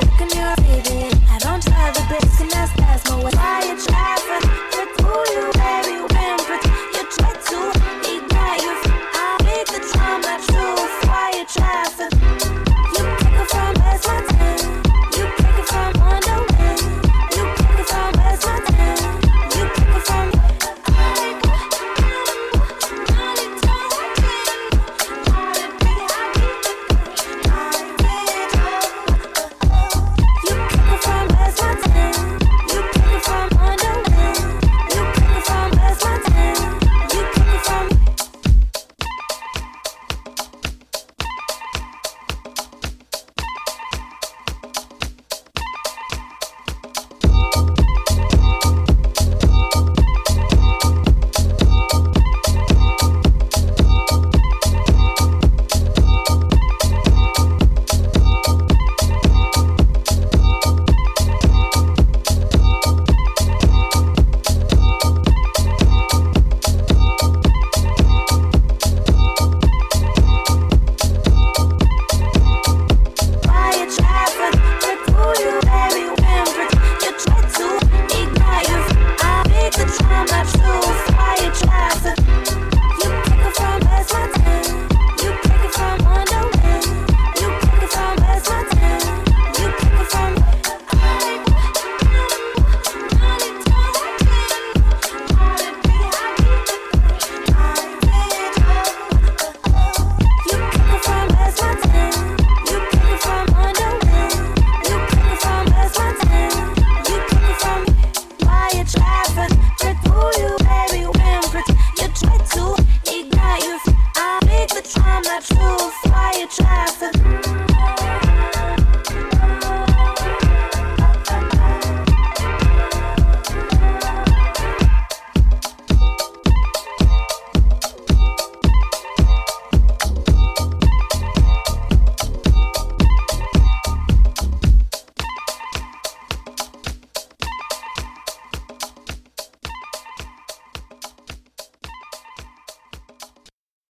took in your baby.